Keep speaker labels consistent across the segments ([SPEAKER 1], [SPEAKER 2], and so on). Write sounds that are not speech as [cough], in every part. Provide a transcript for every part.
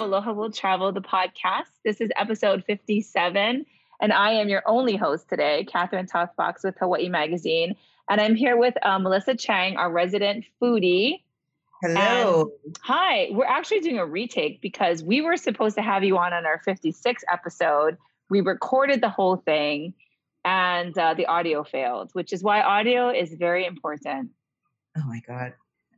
[SPEAKER 1] of Aloha Will Travel, the podcast. This is episode 57, and I am your only host today, Catherine Toth-Fox with Hawaii Magazine. And I'm here with uh, Melissa Chang, our resident foodie.
[SPEAKER 2] Hello.
[SPEAKER 1] And, hi. We're actually doing a retake because we were supposed to have you on on our 56th episode. We recorded the whole thing and uh, the audio failed, which is why audio is very important.
[SPEAKER 2] Oh my God.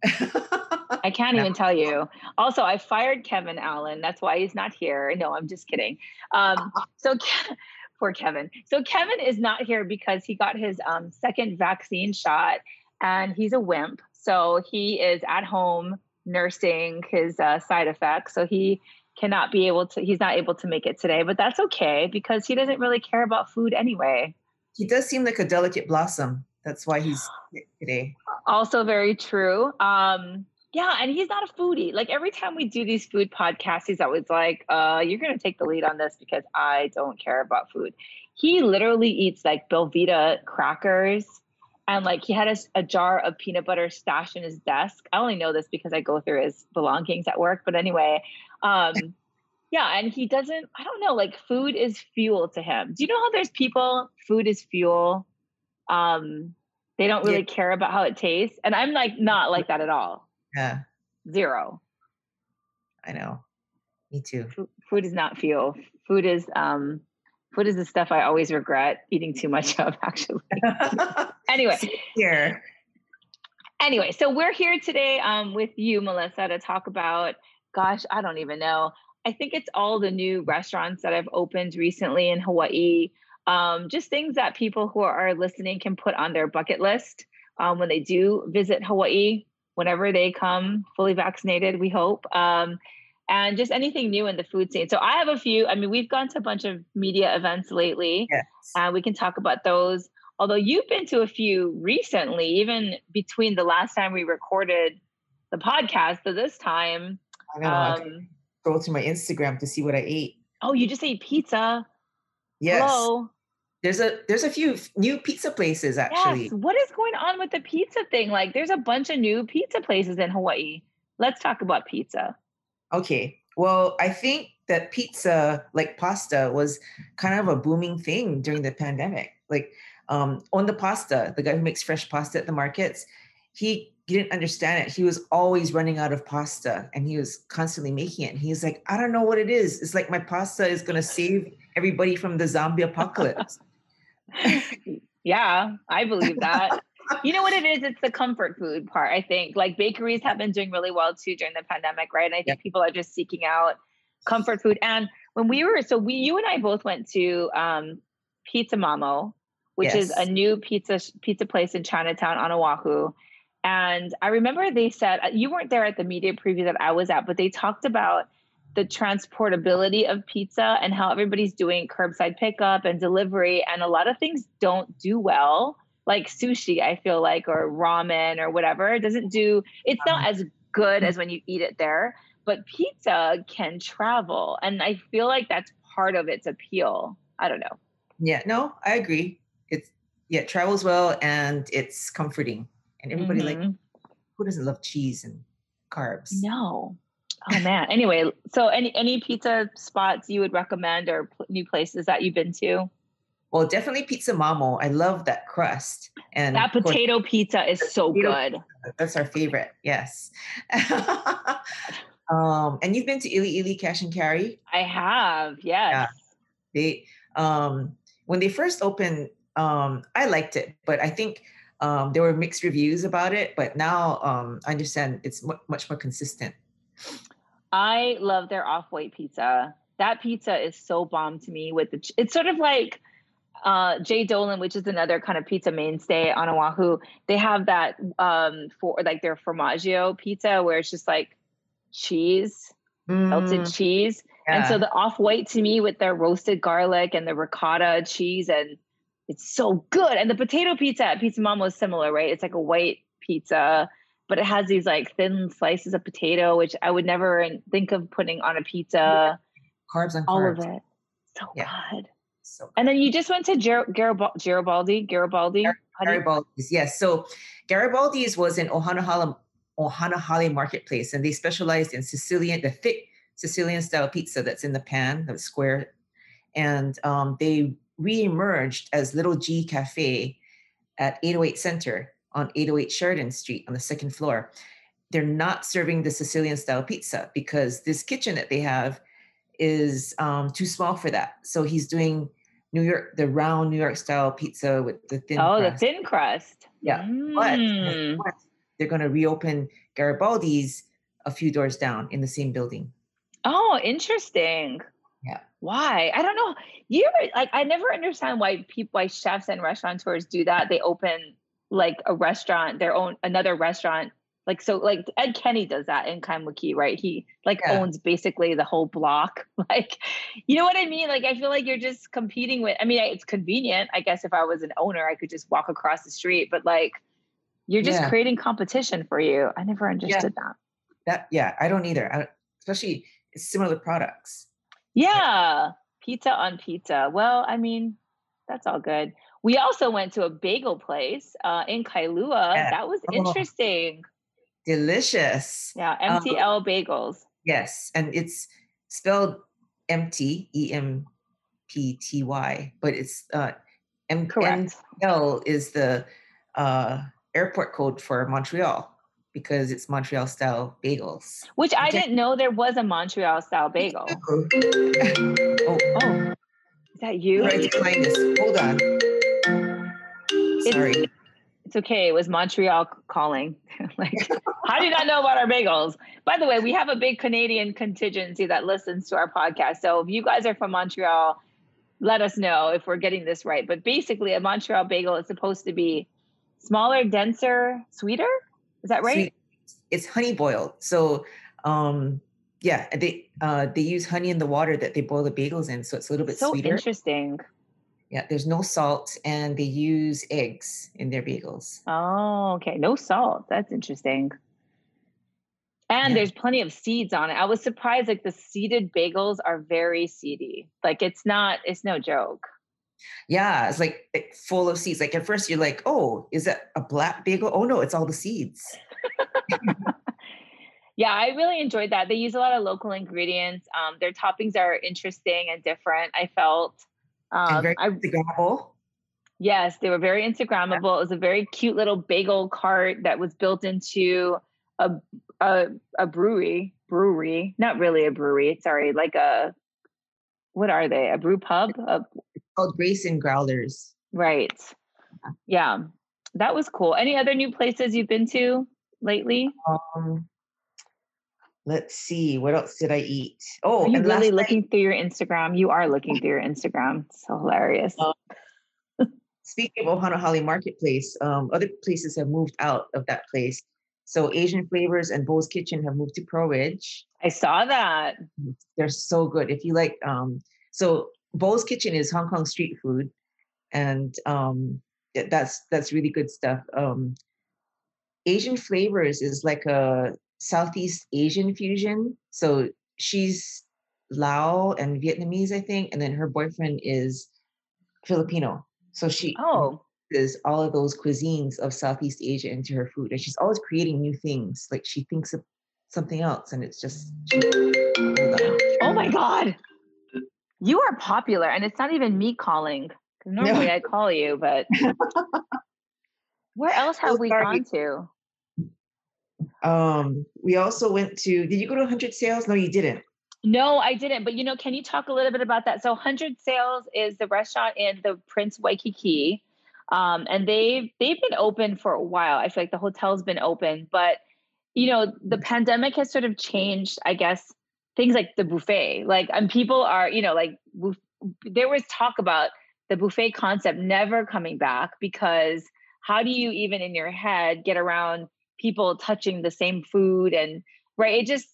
[SPEAKER 1] I can't even tell you. Also, I fired Kevin Allen. That's why he's not here. No, I'm just kidding. Um, so, Ke- [laughs] poor Kevin. So, Kevin is not here because he got his um, second vaccine shot and he's a wimp. So, he is at home nursing his uh, side effects. So, he cannot be able to, he's not able to make it today, but that's okay because he doesn't really care about food anyway.
[SPEAKER 2] He does seem like a delicate blossom. That's why he's today.
[SPEAKER 1] Also, very true. Um, yeah, and he's not a foodie. Like every time we do these food podcasts, he's always like, uh, you're gonna take the lead on this because I don't care about food. He literally eats like Belvita crackers and like he had a, a, jar of peanut butter stashed in his desk. I only know this because I go through his belongings at work. But anyway, um, [laughs] yeah, and he doesn't, I don't know, like food is fuel to him. Do you know how there's people, food is fuel? Um, they don't really yeah. care about how it tastes. And I'm like not like that at all.
[SPEAKER 2] Yeah.
[SPEAKER 1] Zero.
[SPEAKER 2] I know. Me too.
[SPEAKER 1] F- food is not fuel. Food is um food is the stuff I always regret eating too much of actually. [laughs] anyway.
[SPEAKER 2] Here.
[SPEAKER 1] Anyway, so we're here today um with you, Melissa, to talk about gosh, I don't even know. I think it's all the new restaurants that I've opened recently in Hawaii. Um, just things that people who are listening can put on their bucket list um, when they do visit Hawaii whenever they come fully vaccinated, we hope. Um, and just anything new in the food scene. So I have a few. I mean, we've gone to a bunch of media events lately.
[SPEAKER 2] Yes.
[SPEAKER 1] Uh, we can talk about those. Although you've been to a few recently, even between the last time we recorded the podcast to this time.
[SPEAKER 2] I know. Um, I scroll to my Instagram to see what I ate.
[SPEAKER 1] Oh, you just ate pizza.
[SPEAKER 2] Yes.
[SPEAKER 1] Hello.
[SPEAKER 2] There's a there's a few new pizza places actually.
[SPEAKER 1] Yes. What is going on with the pizza thing? Like there's a bunch of new pizza places in Hawaii. Let's talk about pizza.
[SPEAKER 2] Okay. Well, I think that pizza, like pasta, was kind of a booming thing during the pandemic. Like um, on the pasta, the guy who makes fresh pasta at the markets, he didn't understand it. He was always running out of pasta and he was constantly making it. And he's like, I don't know what it is. It's like my pasta is going to save everybody from the zombie apocalypse. [laughs]
[SPEAKER 1] yeah, I believe that. you know what it is? It's the comfort food part, I think. Like bakeries have been doing really well too during the pandemic, right? And I think yeah. people are just seeking out comfort food. And when we were, so we, you and I both went to um, Pizza Mamo, which yes. is a new pizza pizza place in Chinatown on Oahu. And I remember they said uh, you weren't there at the media preview that I was at, but they talked about the transportability of pizza and how everybody's doing curbside pickup and delivery and a lot of things don't do well. Like sushi i feel like or ramen or whatever it doesn't do it's not as good as when you eat it there but pizza can travel and i feel like that's part of its appeal. I don't know.
[SPEAKER 2] Yeah no i agree. It's yeah it travels well and it's comforting and everybody mm-hmm. like who doesn't love cheese and carbs?
[SPEAKER 1] No Oh man. Anyway, so any any pizza spots you would recommend or pl- new places that you've been to?
[SPEAKER 2] Well, definitely Pizza Mamo. I love that crust and
[SPEAKER 1] that potato course, pizza is so good.
[SPEAKER 2] Pizza, that's our favorite. Yes. [laughs] um, and you've been to Ili Ili Cash and Carry?
[SPEAKER 1] I have. Yes. Yeah.
[SPEAKER 2] They um when they first opened, um, I liked it, but I think um, there were mixed reviews about it. But now um, I understand it's much more consistent.
[SPEAKER 1] I love their off-white pizza. That pizza is so bomb to me. With the, it's sort of like uh, J. Dolan, which is another kind of pizza mainstay on Oahu. They have that um, for like their formaggio pizza, where it's just like cheese, mm. melted cheese. Yeah. And so the off-white to me with their roasted garlic and the ricotta cheese, and it's so good. And the potato pizza at Pizza Mamo is similar, right? It's like a white pizza but it has these like thin slices of potato, which I would never think of putting on a pizza. Yeah.
[SPEAKER 2] Carbs and carbs,
[SPEAKER 1] all
[SPEAKER 2] carbs.
[SPEAKER 1] of it. So yeah. good. So good. And then you just went to Ger- Garibaldi, Garibaldi.
[SPEAKER 2] Garibaldi's, yes. So Garibaldi's was in Ohanahale, Ohanahale Marketplace, and they specialized in Sicilian, the thick Sicilian style pizza that's in the pan, the square, and um, they re-emerged as Little G Cafe at 808 Center on 808 Sheridan Street on the second floor. They're not serving the Sicilian style pizza because this kitchen that they have is um, too small for that. So he's doing New York, the round New York style pizza with the thin.
[SPEAKER 1] Oh,
[SPEAKER 2] crust.
[SPEAKER 1] the thin crust.
[SPEAKER 2] Yeah,
[SPEAKER 1] Mm.
[SPEAKER 2] but they're going to reopen Garibaldi's a few doors down in the same building.
[SPEAKER 1] Oh, interesting.
[SPEAKER 2] Yeah.
[SPEAKER 1] Why? I don't know. You like I never understand why people why chefs and restaurateurs do that. They open like a restaurant, their own another restaurant. Like so like Ed Kenny does that in Kaimuki, right? He like
[SPEAKER 2] Yeah.
[SPEAKER 1] owns basically the whole block. [laughs] Like you know what I mean? Like I feel like you're just competing with I mean it's convenient. I guess if I was an owner, I could just walk across the street, but like you're just
[SPEAKER 2] Yeah.
[SPEAKER 1] creating competition for you. I never understood that.
[SPEAKER 2] That yeah, I don't either. I, especially similar products.
[SPEAKER 1] Yeah, pizza on pizza. Well, I mean, that's all good. We also went to a bagel place uh, in Kailua.
[SPEAKER 2] Yeah.
[SPEAKER 1] That was
[SPEAKER 2] Oh.
[SPEAKER 1] interesting.
[SPEAKER 2] Delicious.
[SPEAKER 1] Yeah,
[SPEAKER 2] Um,
[SPEAKER 1] MTL bagels.
[SPEAKER 2] Yes, and it's spelled empty, E M P T Y, but it's uh, M-
[SPEAKER 1] Correct.
[SPEAKER 2] MTL is the uh, airport code for Montreal because it's Montreal style bagels.
[SPEAKER 1] Which I didn't know there was a Montreal style bagel. [laughs]
[SPEAKER 2] oh,
[SPEAKER 1] Oh, that you?
[SPEAKER 2] find. Hold on. Sorry.
[SPEAKER 1] It's okay. It was Montreal calling. [laughs] like, how do you not know about our bagels? By the way, we have a big Canadian contingency that listens to our podcast. So if you guys are from Montreal, let us know if we're getting this right. But basically, a Montreal bagel is supposed to be smaller, denser, sweeter. Is that right?
[SPEAKER 2] Sweet. It's honey boiled. So um yeah, they uh they use honey in the water that they boil the bagels in, so it's a little bit
[SPEAKER 1] So
[SPEAKER 2] sweeter.
[SPEAKER 1] interesting.
[SPEAKER 2] Yeah, there's no salt and they use eggs in their bagels.
[SPEAKER 1] Oh, okay. No salt. That's interesting. And
[SPEAKER 2] Yeah.
[SPEAKER 1] there's plenty of seeds on it. I was surprised like the seeded bagels are very seedy. Like it's not, it's no joke.
[SPEAKER 2] Yeah, it's like it- full of seeds. Like at first you're like, "Oh, is that a black bagel?" Oh no, it's all the seeds. [laughs]
[SPEAKER 1] Yeah, I really enjoyed that. They use a lot of local ingredients. Um, their toppings are interesting and different. I felt. Um,
[SPEAKER 2] very
[SPEAKER 1] I,
[SPEAKER 2] Instagrammable.
[SPEAKER 1] yes, they were very Instagrammable. It was a very cute little bagel cart that was built into a a, a brewery. Brewery, not really a brewery. Sorry, like a what are they? A brew pub? A,
[SPEAKER 2] called Grace and Growlers.
[SPEAKER 1] right. Yeah, that was cool. Any other new places you've been to lately?
[SPEAKER 2] Um, let's see, what else did I eat? Oh,
[SPEAKER 1] Are you
[SPEAKER 2] and
[SPEAKER 1] really
[SPEAKER 2] last night-
[SPEAKER 1] looking through your Instagram? You are looking through your Instagram. It's so hilarious.
[SPEAKER 2] Oh. speaking of Ohana Hale Marketplace, um, other places have moved out of that place. So Asian Flavors and Bo's Kitchen have moved to Pearl Ridge.
[SPEAKER 1] I saw that.
[SPEAKER 2] They're so good. If you like, um, so Bo's Kitchen is Hong Kong street food, and um, that's that's really good stuff. Um, Asian Flavors is like a Southeast Asian fusion. So she's Lao and Vietnamese, I think, and then her boyfriend is Filipino. So she
[SPEAKER 1] Oh,
[SPEAKER 2] is all of those cuisines of Southeast Asia into her food, and she's always creating new things. Like she thinks of something else, and it's just.
[SPEAKER 1] Oh my God. You are popular, and it's not even me calling. [laughs] Normally I call you, but [laughs] where else have
[SPEAKER 2] Oh,
[SPEAKER 1] we
[SPEAKER 2] sorry.
[SPEAKER 1] gone to?
[SPEAKER 2] Um, we also went to. Did you go to Hundred Sails? No, you didn't.
[SPEAKER 1] No, I didn't. But you know, can you talk a little bit about that? So, Hundred Sails is the restaurant in the Prince Waikiki, um, and they've they've been open for a while. I feel like the hotel's been open, but you know, the pandemic has sort of changed. I guess things like the buffet, like and people are, you know, like there was talk about the buffet concept never coming back because how do you even in your head get around people touching the same food and right? It just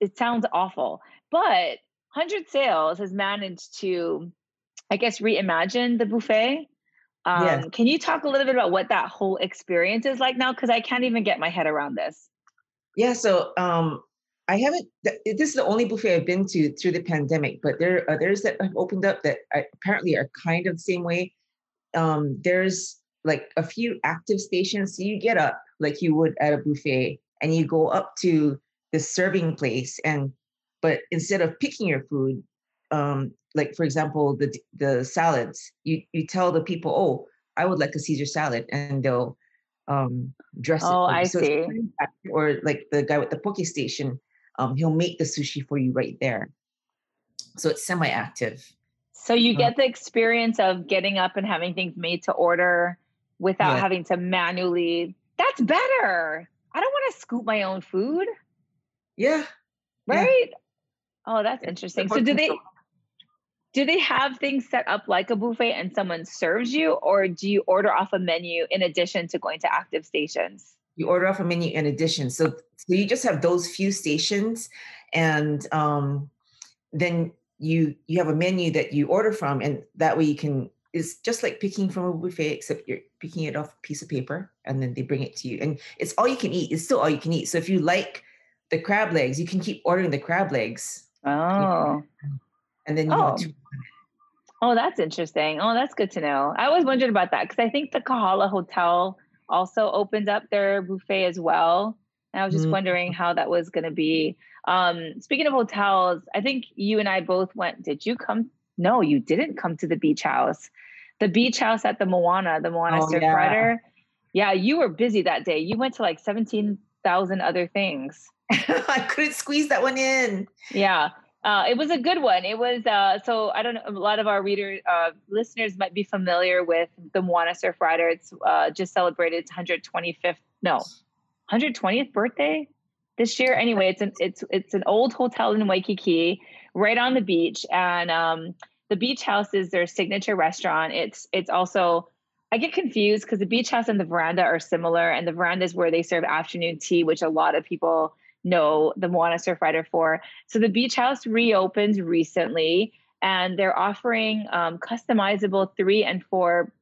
[SPEAKER 1] it sounds awful. But 100 Sails has managed to, I guess, reimagine the buffet. Um,
[SPEAKER 2] Yes.
[SPEAKER 1] Can you talk a little bit about what that whole experience is like now? Because I can't even get my head around this.
[SPEAKER 2] Yeah. So um, I haven't. This is the only buffet I've been to through the pandemic, but there are others that have opened up that apparently are kind of the same way. Um, there's like a few active stations. So you get up like you would at a buffet, and you go up to the serving place, and but instead of picking your food, um, like for example, the the salads, you you tell the people, oh, I would like a Caesar salad, and they'll um, dress
[SPEAKER 1] oh,
[SPEAKER 2] it.
[SPEAKER 1] I so see.
[SPEAKER 2] Or like the guy with the poke station, um, he'll make the sushi for you right there. So it's semi-active.
[SPEAKER 1] So you uh get the experience of getting up and having things made to order without yeah. having to manually. That's better. I don't want to scoop my own food.
[SPEAKER 2] Yeah.
[SPEAKER 1] Right? Yeah. Oh, that's interesting. So do they do they have things set up like a buffet and someone serves you or do you order off a menu in addition to going to active stations?
[SPEAKER 2] You order off a menu in addition. So so you just have those few stations and um then you you have a menu that you order from and that way you can it's just like picking from a buffet except you're picking it off a piece of paper and then they bring it to you and it's all you can eat it's still all you can eat so if you like the crab legs you can keep ordering the crab legs
[SPEAKER 1] oh
[SPEAKER 2] and then you
[SPEAKER 1] oh. oh that's interesting oh that's good to know i always wondered about that because i think the kahala hotel also opened up their buffet as well and i was just mm-hmm. wondering how that was going to be um, speaking of hotels, I think you and I both went. Did you come? No, you didn't come to the beach house. The beach house at the Moana, the Moana oh, Surf yeah. Rider. Yeah, you were busy that day. You went to like 17,000 other things. [laughs] [laughs]
[SPEAKER 2] I couldn't squeeze that one in.
[SPEAKER 1] Yeah. Uh, it was a good one. It was uh, so I don't know. A lot of our readers, uh, listeners, might be familiar with the Moana Surf Rider. It's uh, just celebrated its 125th, no, 120th birthday this year. Anyway, it's an it's it's an old hotel in Waikiki, right on the beach, and um, the beach house is their signature restaurant. It's it's also I get confused because the beach house and the veranda are similar, and the veranda is where they serve afternoon tea, which a lot of people know the Moana Surf Rider for. So the beach house reopened recently, and they're offering um, customizable three and four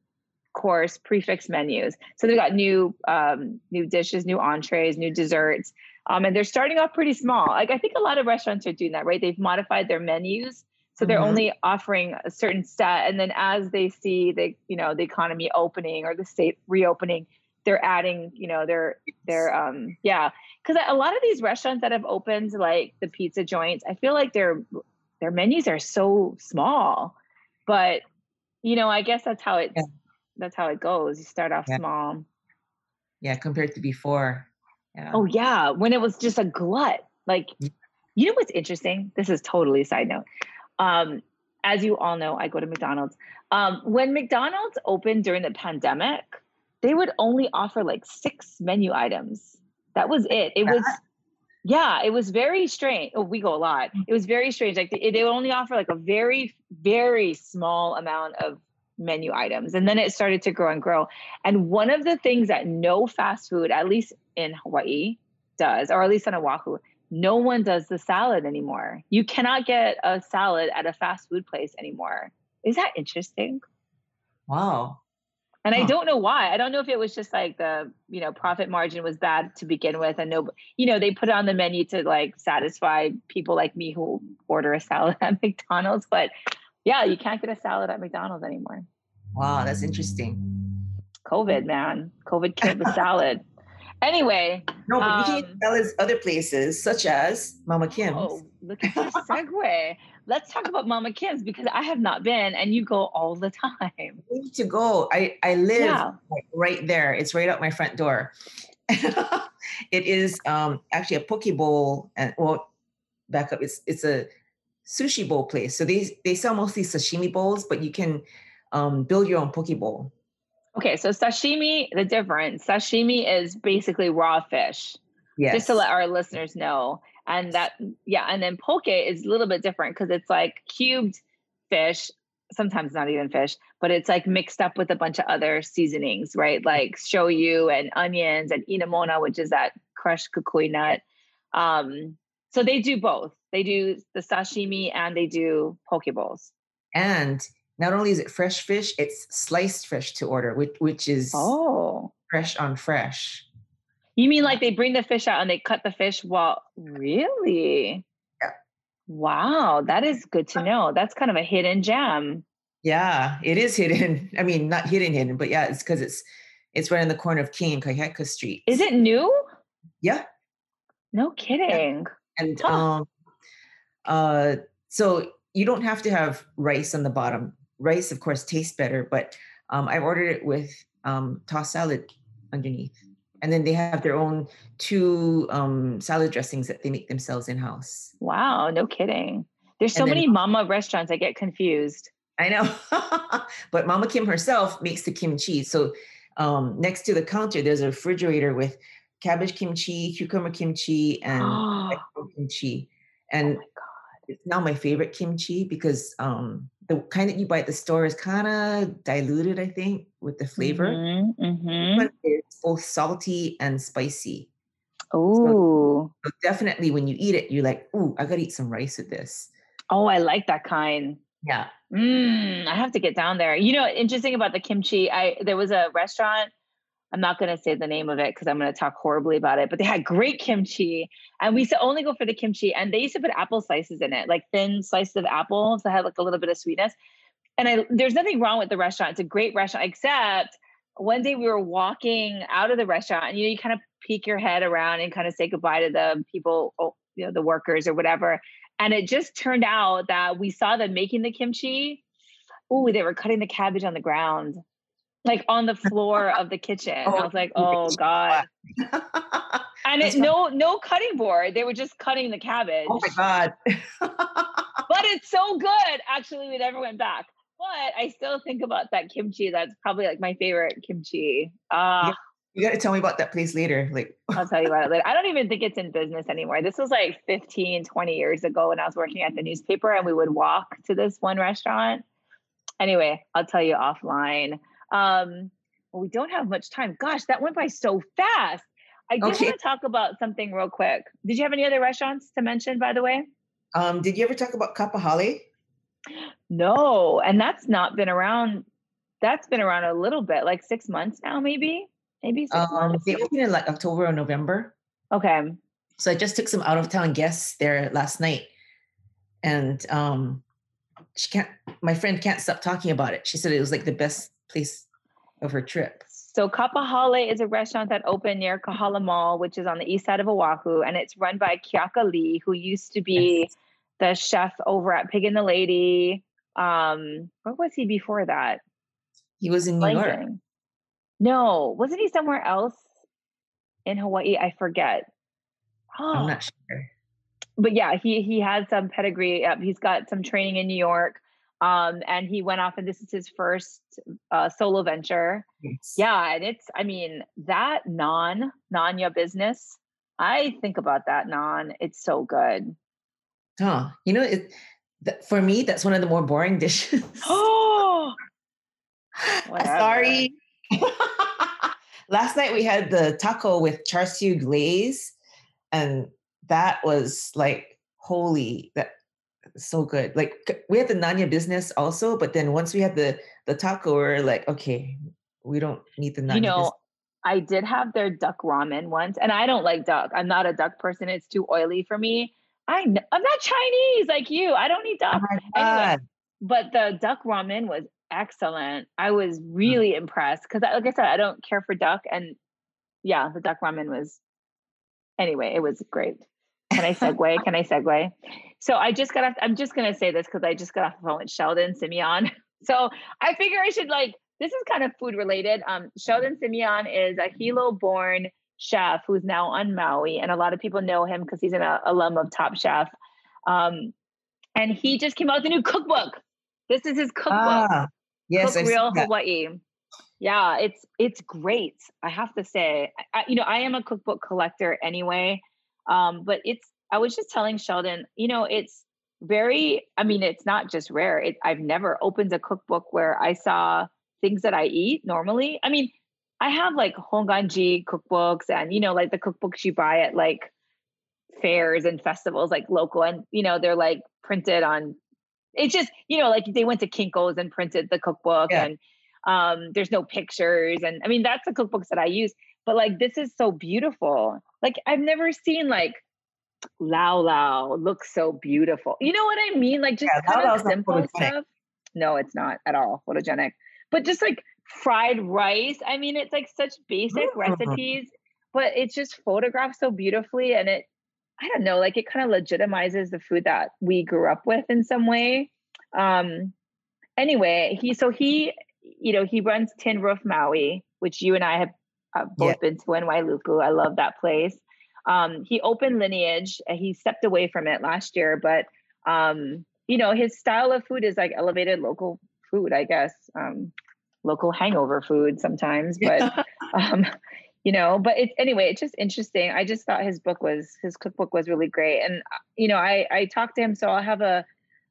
[SPEAKER 1] course prix fixe menus. So they've got new um, new dishes, new entrees, new desserts. Um, and they're starting off pretty small. Like I think a lot of restaurants are doing that, right? They've modified their menus. So they're mm-hmm. only offering a certain set. And then as they see the, you know, the economy opening or the state reopening, they're adding, you know, their their um yeah. Cause a lot of these restaurants that have opened, like the pizza joints, I feel like their their menus are so small. But you know, I guess that's how it yeah. that's how it goes. You start off
[SPEAKER 2] yeah.
[SPEAKER 1] small.
[SPEAKER 2] Yeah, compared to before.
[SPEAKER 1] Yeah. Oh yeah, when it was just a glut. Like, you know what's interesting? This is totally a side note. Um, as you all know, I go to McDonald's. Um, when McDonald's opened during the pandemic, they would only offer like six menu items. That was it. It was, yeah, it was very strange. Oh, we go a lot. Mm. It was very strange. Like they, they would only offer like a very, very small amount of menu items. And then it started to grow and grow. And one of the things that no fast food, at least in Hawaii, does, or at least on Oahu, no one does the salad anymore. You cannot get a salad at a fast food place anymore. Is that interesting?
[SPEAKER 2] Wow.
[SPEAKER 1] And huh. I don't know why. I don't know if it was just like the, you know, profit margin was bad to begin with. And no, you know, they put it on the menu to like satisfy people like me who order a salad [laughs] at McDonald's. But yeah, you can't get a salad at McDonald's anymore.
[SPEAKER 2] Wow, that's interesting.
[SPEAKER 1] COVID, man. COVID killed the salad. [laughs] Anyway.
[SPEAKER 2] No, but um, you can eat salads other places, such as Mama Kim's. Oh,
[SPEAKER 1] look at this [laughs] segue. Let's talk about Mama Kim's because I have not been and you go all the time.
[SPEAKER 2] You need to go. I, I live yeah. right there. It's right out my front door. [laughs] it is um, actually a poke bowl and well, back up. It's it's a sushi bowl place. So they they sell mostly sashimi bowls, but you can um, build your own poke bowl.
[SPEAKER 1] Okay, so sashimi, the difference. Sashimi is basically raw fish.
[SPEAKER 2] Yes.
[SPEAKER 1] Just to let our listeners know. And that, yeah, and then poke is a little bit different because it's like cubed fish, sometimes not even fish, but it's like mixed up with a bunch of other seasonings, right? Like shoyu and onions and inamona, which is that crushed kukui nut. Um, so they do both. They do the sashimi and they do poke bowls.
[SPEAKER 2] And not only is it fresh fish, it's sliced fish to order, which which is
[SPEAKER 1] oh
[SPEAKER 2] fresh on fresh.
[SPEAKER 1] You mean like they bring the fish out and they cut the fish while really?
[SPEAKER 2] Yeah.
[SPEAKER 1] Wow, that is good to know. That's kind of a hidden gem.
[SPEAKER 2] Yeah, it is hidden. [laughs] I mean, not hidden hidden, but yeah, it's because it's it's right in the corner of King and Street.
[SPEAKER 1] Is it new?
[SPEAKER 2] Yeah.
[SPEAKER 1] No kidding.
[SPEAKER 2] Yeah. And huh. um Uh, so you don't have to have rice on the bottom. Rice, of course, tastes better, but um, I ordered it with um, tossed salad underneath. And then they have their own two um, salad dressings that they make themselves in house.
[SPEAKER 1] Wow, no kidding. There's so then, many mama restaurants. I get confused.
[SPEAKER 2] I know. [laughs] but Mama Kim herself makes the kimchi. So um, next to the counter, there's a refrigerator with cabbage kimchi, cucumber kimchi, and [gasps] kimchi. And oh it's now my favorite kimchi because um, the kind that you buy at the store is kind of diluted, I think, with the flavor. Mm-hmm, mm-hmm. It's both salty and spicy.
[SPEAKER 1] Oh,
[SPEAKER 2] so, so definitely when you eat it, you're like, "Ooh, I gotta eat some rice with this."
[SPEAKER 1] Oh, I like that kind.
[SPEAKER 2] Yeah.
[SPEAKER 1] Mm, I have to get down there. You know, interesting about the kimchi. I there was a restaurant. I'm not going to say the name of it because I'm going to talk horribly about it. But they had great kimchi, and we used to only go for the kimchi. And they used to put apple slices in it, like thin slices of apples that had like a little bit of sweetness. And I, there's nothing wrong with the restaurant. It's a great restaurant, except one day we were walking out of the restaurant, and you know, you kind of peek your head around and kind of say goodbye to the people, oh, you know, the workers or whatever. And it just turned out that we saw them making the kimchi. Oh, they were cutting the cabbage on the ground, like on the floor of the [laughs] kitchen. Oh, I was like, oh God. [laughs] and it, no, no cutting board. They were just cutting the cabbage.
[SPEAKER 2] Oh my God. [laughs]
[SPEAKER 1] but it's so good. Actually, we never went back. But I still think about that kimchi. That's probably like my favorite kimchi. Uh, yeah.
[SPEAKER 2] You got to tell me about that place later. Like,
[SPEAKER 1] I'll tell you about it later. I don't even think it's in business anymore. This was like 15, 20 years ago when I was working at the newspaper and we would walk to this one restaurant. Anyway, I'll tell you offline. Um, well, we don't have much time. Gosh, that went by so fast. I did okay. want to talk about something real quick. Did you have any other restaurants to mention, by the way?
[SPEAKER 2] Um, did you ever talk about Kapahale?
[SPEAKER 1] No, and that's not been around. That's been around a little bit, like six months now, maybe. Maybe six um, months.
[SPEAKER 2] They opened in like October or November.
[SPEAKER 1] Okay.
[SPEAKER 2] So I just took some out of town guests there last night, and um, she can't. My friend can't stop talking about it. She said it was like the best place of her trip.
[SPEAKER 1] So Kapahale is a restaurant that opened near Kahala Mall, which is on the east side of Oahu, and it's run by Keaka Lee, who used to be yes. the chef over at Pig and the Lady. Um, what was he before that?
[SPEAKER 2] He was in New York.
[SPEAKER 1] No, wasn't he somewhere else in Hawaii? I forget.
[SPEAKER 2] Oh. I'm not sure.
[SPEAKER 1] But yeah, he he had some pedigree. He's got some training in New York. Um, and he went off and this is his first uh, solo venture. Yes. Yeah, and it's I mean that non Nanya business. I think about that non. It's so good.
[SPEAKER 2] Oh, you know, it, th- for me, that's one of the more boring dishes.
[SPEAKER 1] oh, [gasps] [laughs]
[SPEAKER 2] sorry. [laughs] Last night we had the taco with char siu glaze, and that was like holy. That so good. Like we had the Nanya business also, but then once we had the the taco, we are like, okay, we don't need the Nanya.
[SPEAKER 1] You know, business. I did have their duck ramen once, and I don't like duck. I'm not a duck person. It's too oily for me. I I'm not Chinese like you. I don't eat duck. Oh anyway, but the duck ramen was excellent. I was mm. really impressed because, like I said, I don't care for duck, and yeah, the duck ramen was. Anyway, it was great. Can I [laughs] segue? Can I segue? So I just got off. I'm just gonna say this because I just got off the phone with Sheldon Simeon. [laughs] So I figure I should like. This is kind of food related. Um, Sheldon Simeon is a Hilo-born chef who's now on Maui, and a lot of people know him because he's an uh, alum of Top Chef. Um, and he just came out with a new cookbook. This is his cookbook. Ah.
[SPEAKER 2] Yes,
[SPEAKER 1] Cook Real Hawaii. Yeah, it's it's great. I have to say, I, you know, I am a cookbook collector anyway, um, but it's. I was just telling Sheldon, you know, it's very. I mean, it's not just rare. It, I've never opened a cookbook where I saw things that I eat normally. I mean, I have like Hongwanji cookbooks, and you know, like the cookbooks you buy at like fairs and festivals, like local, and you know, they're like printed on it's just you know like they went to Kinko's and printed the cookbook yeah. and um there's no pictures and I mean that's the cookbooks that I use but like this is so beautiful like I've never seen like Lau Lau looks so beautiful. You know what I mean? Like just yeah, kind of simple stuff. No it's not at all photogenic. But just like fried rice I mean it's like such basic mm-hmm. recipes but it's just photographed so beautifully and it I don't know, like it kind of legitimizes the food that we grew up with in some way. Um, anyway, he so he, you know, he runs Tin Roof Maui, which you and I have uh, both yeah. been to Wailuku. I love that place. Um, he opened Lineage. He stepped away from it last year, but um, you know, his style of food is like elevated local food, I guess. Um, local hangover food sometimes, but um, you know, but it's anyway, it's just interesting. I just thought his book was his cookbook was really great. And uh, you know, I I talked to him, so I'll have a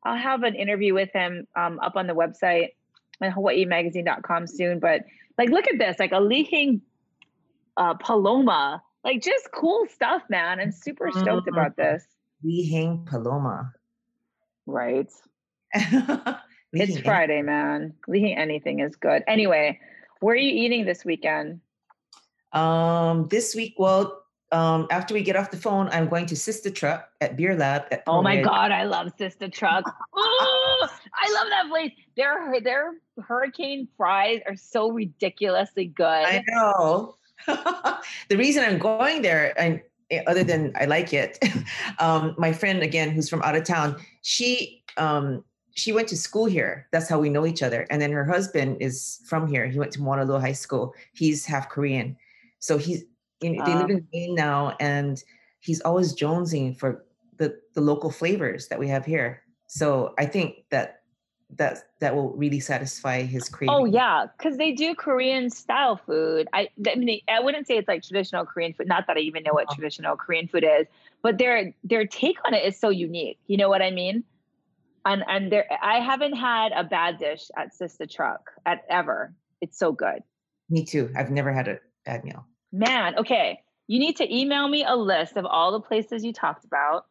[SPEAKER 1] I'll have an interview with him um, up on the website at hawaiimagazine.com soon. But like look at this, like a Lihing uh, Paloma. Like just cool stuff, man. I'm super stoked mm-hmm. about this.
[SPEAKER 2] We hang Paloma.
[SPEAKER 1] Right. [laughs] it's Friday, man. Eating anything is good. Anyway, where are you eating this weekend?
[SPEAKER 2] Um, this week, well, um, after we get off the phone, I'm going to Sister Truck at Beer Lab. At
[SPEAKER 1] oh my God, I love Sister Truck. [laughs] oh, I love that place. Their their hurricane fries are so ridiculously good. I
[SPEAKER 2] know. [laughs] the reason I'm going there, and eh, other than I like it, [laughs] um, my friend again, who's from out of town, she um, she went to school here. That's how we know each other. And then her husband is from here. He went to Moanalua High School. He's half Korean. So he's you know, they live in Maine now and he's always jonesing for the the local flavors that we have here. So I think that that that will really satisfy his craving.
[SPEAKER 1] Oh yeah, because they do Korean style food. I I mean I wouldn't say it's like traditional Korean food. Not that I even know what uh-huh. traditional Korean food is, but their their take on it is so unique. You know what I mean? and and there i haven't had a bad dish at sister truck at ever it's so good
[SPEAKER 2] me too i've never had a bad meal
[SPEAKER 1] man okay you need to email me a list of all the places you talked about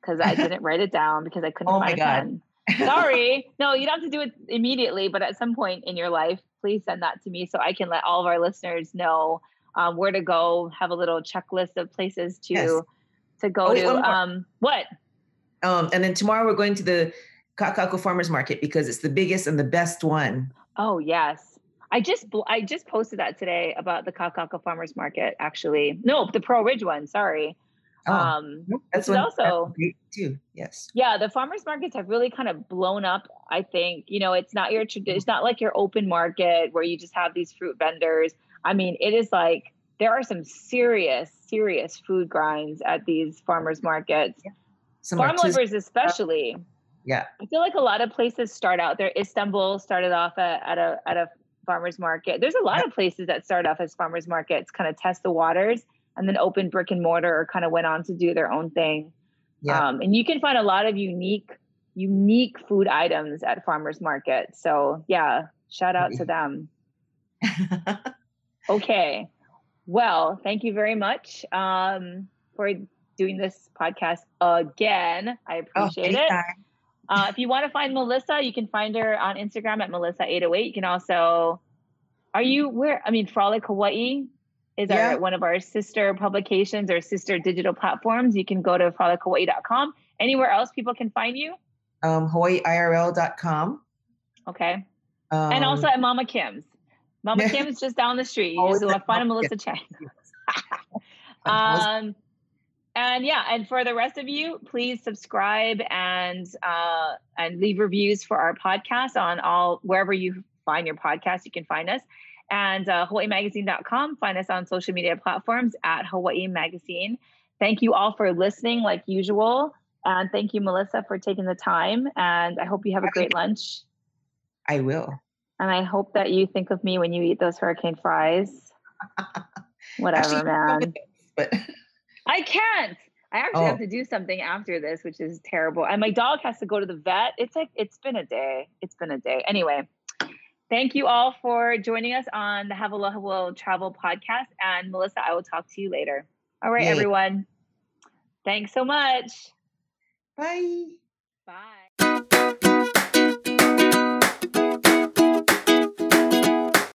[SPEAKER 1] because i [laughs] didn't write it down because i couldn't oh find pen [laughs] sorry no you don't have to do it immediately but at some point in your life please send that to me so i can let all of our listeners know um, where to go have a little checklist of places to yes. to go oh, wait, to um, what
[SPEAKER 2] um, and then tomorrow we're going to the Kakaako Farmers Market because it's the biggest and the best one.
[SPEAKER 1] Oh yes, I just I just posted that today about the Kakaako Farmers Market. Actually, no, the Pearl Ridge one. Sorry. Oh, um, that's also
[SPEAKER 2] too. Yes.
[SPEAKER 1] Yeah, the farmers markets have really kind of blown up. I think you know it's not your it's not like your open market where you just have these fruit vendors. I mean, it is like there are some serious, serious food grinds at these farmers markets. Yeah some farm livers especially
[SPEAKER 2] yeah
[SPEAKER 1] i feel like a lot of places start out there istanbul started off at, at a at a farmers market there's a lot yeah. of places that start off as farmers markets kind of test the waters and then open brick and mortar or kind of went on to do their own thing yeah. Um, and you can find a lot of unique unique food items at farmers market so yeah shout out to them [laughs] okay well thank you very much um, for doing this podcast again. I oh, appreciate oh, it. Uh, if you want to find Melissa, you can find her on Instagram at Melissa808. You can also, are you where? I mean, Frolic Hawaii is yeah. our one of our sister publications or sister digital platforms. You can go to frolichawaii.com. Anywhere else people can find you?
[SPEAKER 2] Um, HawaiiIRL.com.
[SPEAKER 1] Okay. Um, and also at Mama Kim's. Mama [laughs] Kim's just down the street. You just find Melissa Chang. [laughs] [laughs] um, and yeah and for the rest of you please subscribe and uh, and leave reviews for our podcast on all wherever you find your podcast you can find us and uh, hawaiimagazine.com find us on social media platforms at hawaii magazine thank you all for listening like usual and thank you melissa for taking the time and i hope you have a great lunch
[SPEAKER 2] i will
[SPEAKER 1] and i hope that you think of me when you eat those hurricane fries [laughs] whatever Actually, man but I can't. I actually oh. have to do something after this, which is terrible. And my dog has to go to the vet. It's like it's been a day. It's been a day. Anyway, thank you all for joining us on the Aloha Will Travel podcast. And Melissa, I will talk to you later. All right, Yay. everyone. Thanks so much.
[SPEAKER 2] Bye.
[SPEAKER 1] Bye.